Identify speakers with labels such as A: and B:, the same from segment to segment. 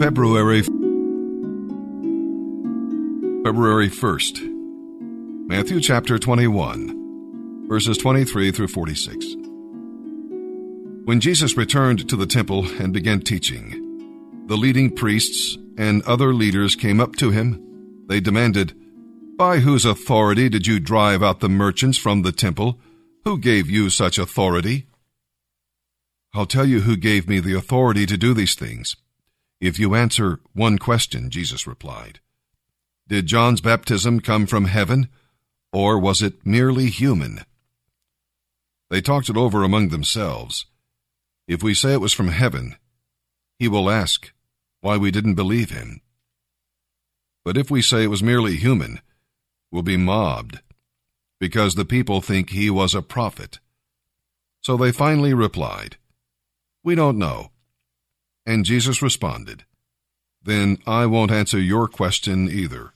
A: February February 1st. Matthew chapter 21, verses 23 through 46. When Jesus returned to the temple and began teaching, the leading priests and other leaders came up to him. They demanded, By whose authority did you drive out the merchants from the temple? Who gave you such authority? I'll tell you who gave me the authority to do these things. If you answer one question, Jesus replied. Did John's baptism come from heaven, or was it merely human? They talked it over among themselves. If we say it was from heaven, he will ask why we didn't believe him. But if we say it was merely human, we'll be mobbed, because the people think he was a prophet. So they finally replied, We don't know. And Jesus responded, Then I won't answer your question either.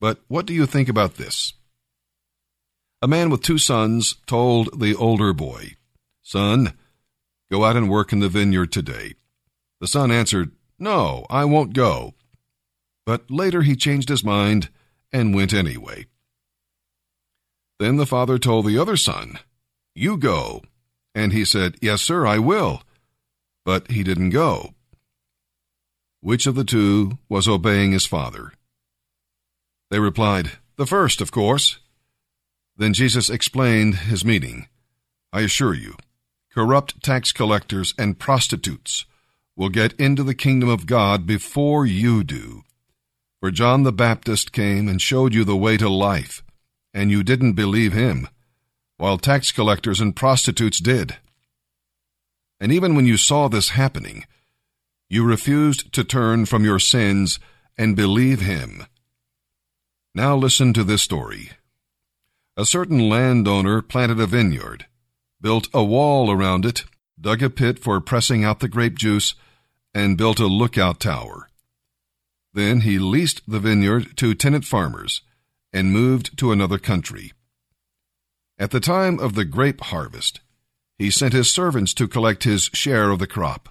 A: But what do you think about this? A man with two sons told the older boy, Son, go out and work in the vineyard today. The son answered, No, I won't go. But later he changed his mind and went anyway. Then the father told the other son, You go. And he said, Yes, sir, I will. But he didn't go. Which of the two was obeying his father? They replied, The first, of course. Then Jesus explained his meaning. I assure you, corrupt tax collectors and prostitutes will get into the kingdom of God before you do. For John the Baptist came and showed you the way to life, and you didn't believe him, while tax collectors and prostitutes did. And even when you saw this happening, you refused to turn from your sins and believe him. Now listen to this story. A certain landowner planted a vineyard, built a wall around it, dug a pit for pressing out the grape juice, and built a lookout tower. Then he leased the vineyard to tenant farmers and moved to another country. At the time of the grape harvest, he sent his servants to collect his share of the crop.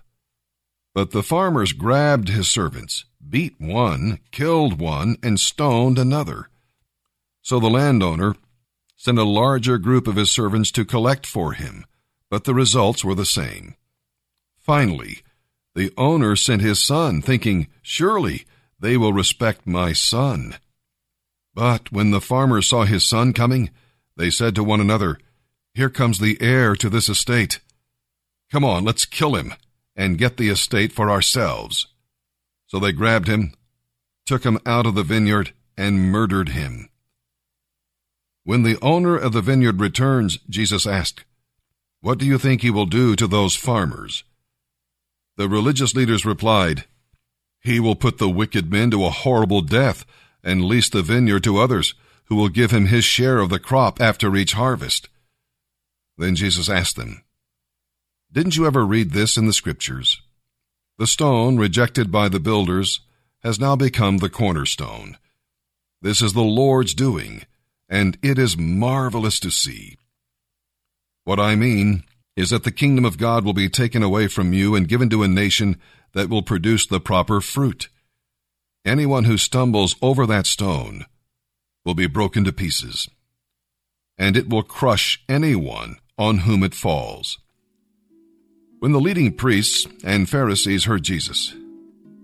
A: But the farmers grabbed his servants beat one, killed one, and stoned another. So the landowner sent a larger group of his servants to collect for him, but the results were the same. Finally, the owner sent his son, thinking, Surely they will respect my son. But when the farmers saw his son coming, they said to one another, Here comes the heir to this estate. Come on, let's kill him and get the estate for ourselves. So they grabbed him, took him out of the vineyard, and murdered him. When the owner of the vineyard returns, Jesus asked, What do you think he will do to those farmers? The religious leaders replied, He will put the wicked men to a horrible death and lease the vineyard to others, who will give him his share of the crop after each harvest. Then Jesus asked them, Didn't you ever read this in the Scriptures? The stone rejected by the builders has now become the cornerstone. This is the Lord's doing, and it is marvelous to see. What I mean is that the kingdom of God will be taken away from you and given to a nation that will produce the proper fruit. Anyone who stumbles over that stone will be broken to pieces, and it will crush anyone on whom it falls. When the leading priests and Pharisees heard Jesus,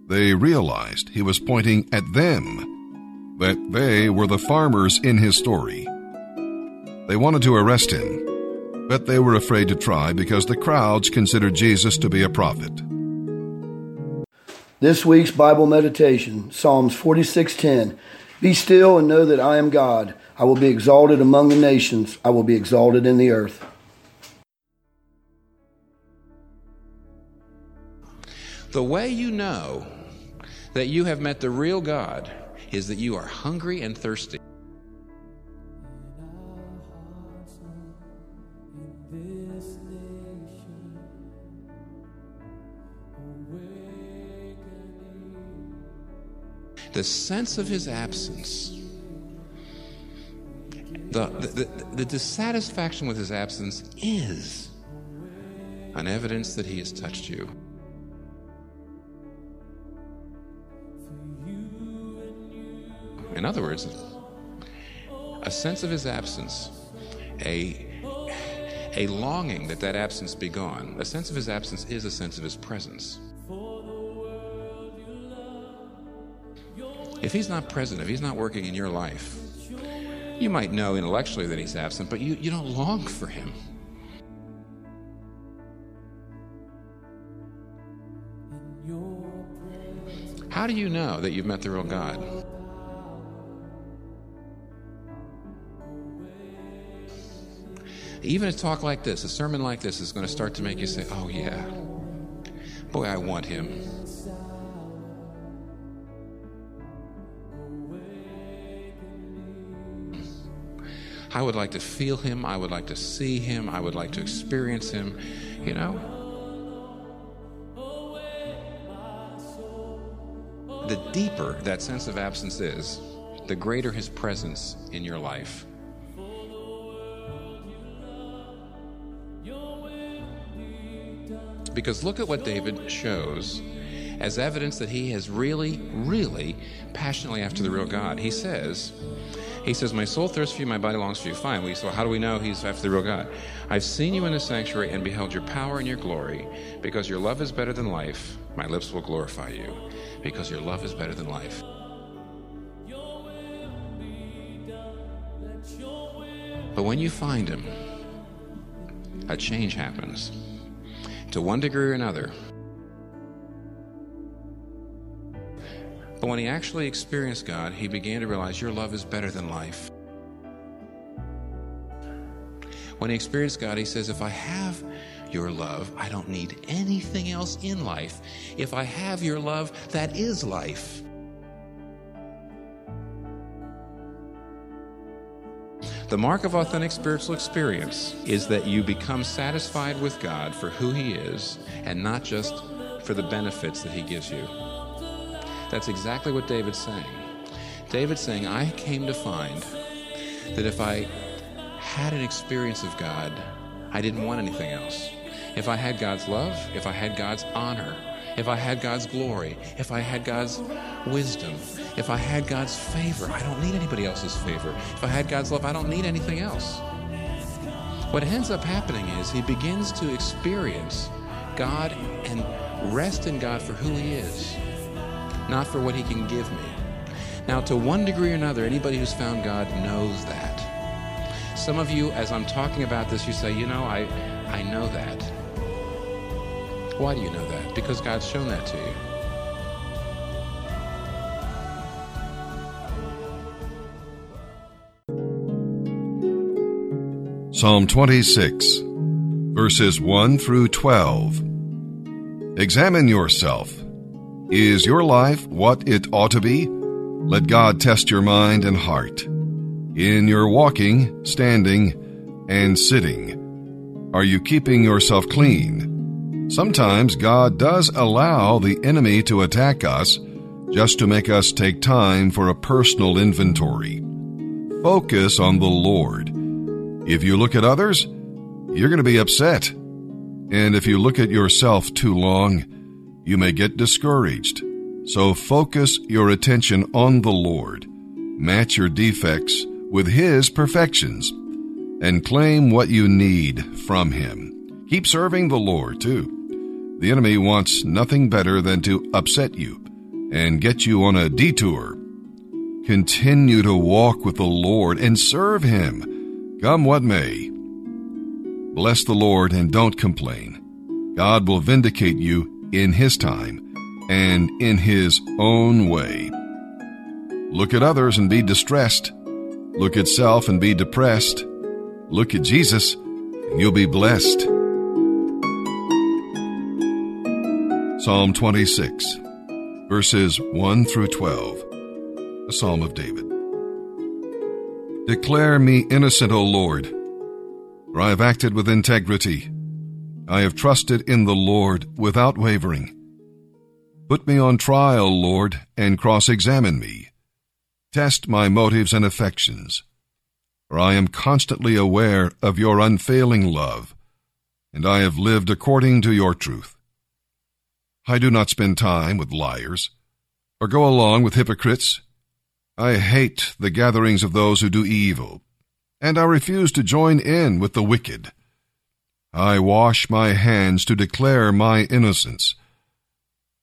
A: they realized he was pointing at them, that they were the farmers in his story. They wanted to arrest him, but they were afraid to try because the crowds considered Jesus to be a prophet.
B: This week's Bible meditation, Psalms 46:10. Be still and know that I am God. I will be exalted among the nations. I will be exalted in the earth.
C: The way you know that you have met the real God is that you are hungry and thirsty. The sense of his absence, the, the, the, the dissatisfaction with his absence is an evidence that he has touched you. In other words, a sense of his absence, a a longing that that absence be gone. A sense of his absence is a sense of his presence. If he's not present, if he's not working in your life, you might know intellectually that he's absent, but you, you don't long for him. How do you know that you've met the real God? Even a talk like this, a sermon like this, is going to start to make you say, Oh, yeah, boy, I want him. I would like to feel him. I would like to see him. I would like to experience him. You know? The deeper that sense of absence is, the greater his presence in your life. Because look at what David shows as evidence that he is really, really passionately after the real God. He says, he says, My soul thirsts for you, my body longs for you. Fine. So how do we know he's after the real God? I've seen you in the sanctuary and beheld your power and your glory. Because your love is better than life, my lips will glorify you. Because your love is better than life. But when you find him, a change happens. To one degree or another, But when he actually experienced God, he began to realize your love is better than life. When he experienced God, he says, If I have your love, I don't need anything else in life. If I have your love, that is life. The mark of authentic spiritual experience is that you become satisfied with God for who He is and not just for the benefits that He gives you. That's exactly what David's saying. David's saying, I came to find that if I had an experience of God, I didn't want anything else. If I had God's love, if I had God's honor, if I had God's glory, if I had God's wisdom, if I had God's favor, I don't need anybody else's favor. If I had God's love, I don't need anything else. What ends up happening is he begins to experience God and rest in God for who he is not for what he can give me. Now, to one degree or another, anybody who's found God knows that. Some of you, as I'm talking about this, you say, you know, I, I know that. Why do you know that? Because God's shown that to you.
A: Psalm 26, verses 1 through 12. Examine yourself is your life what it ought to be? Let God test your mind and heart. In your walking, standing, and sitting, are you keeping yourself clean? Sometimes God does allow the enemy to attack us just to make us take time for a personal inventory. Focus on the Lord. If you look at others, you're going to be upset. And if you look at yourself too long, you may get discouraged. So focus your attention on the Lord. Match your defects with His perfections and claim what you need from Him. Keep serving the Lord, too. The enemy wants nothing better than to upset you and get you on a detour. Continue to walk with the Lord and serve Him, come what may. Bless the Lord and don't complain. God will vindicate you in His time and in His own way. Look at others and be distressed. Look at self and be depressed. Look at Jesus and you'll be blessed. Psalm 26, verses 1 through 12, a psalm of David. Declare me innocent, O Lord, for I have acted with integrity. I have trusted in the Lord without wavering. Put me on trial, Lord, and cross examine me. Test my motives and affections, for I am constantly aware of your unfailing love, and I have lived according to your truth. I do not spend time with liars, or go along with hypocrites. I hate the gatherings of those who do evil, and I refuse to join in with the wicked. I wash my hands to declare my innocence.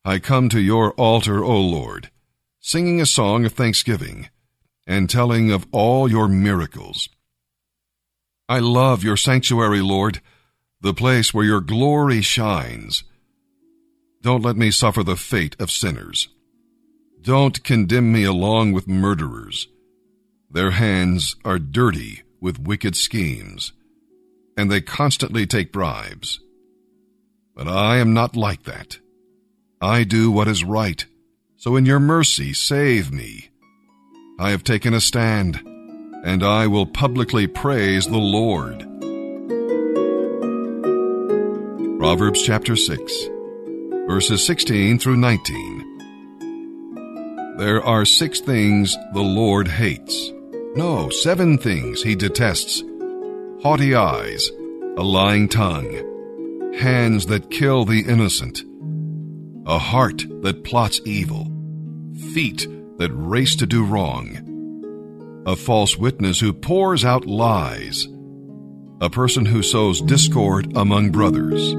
A: I come to your altar, O Lord, singing a song of thanksgiving, and telling of all your miracles. I love your sanctuary, Lord, the place where your glory shines. Don't let me suffer the fate of sinners. Don't condemn me along with murderers. Their hands are dirty with wicked schemes, and they constantly take bribes. But I am not like that. I do what is right, so in your mercy save me. I have taken a stand, and I will publicly praise the Lord. Proverbs chapter 6, verses 16 through 19. There are six things the Lord hates. No, seven things he detests haughty eyes, a lying tongue, hands that kill the innocent, a heart that plots evil, feet that race to do wrong, a false witness who pours out lies, a person who sows discord among brothers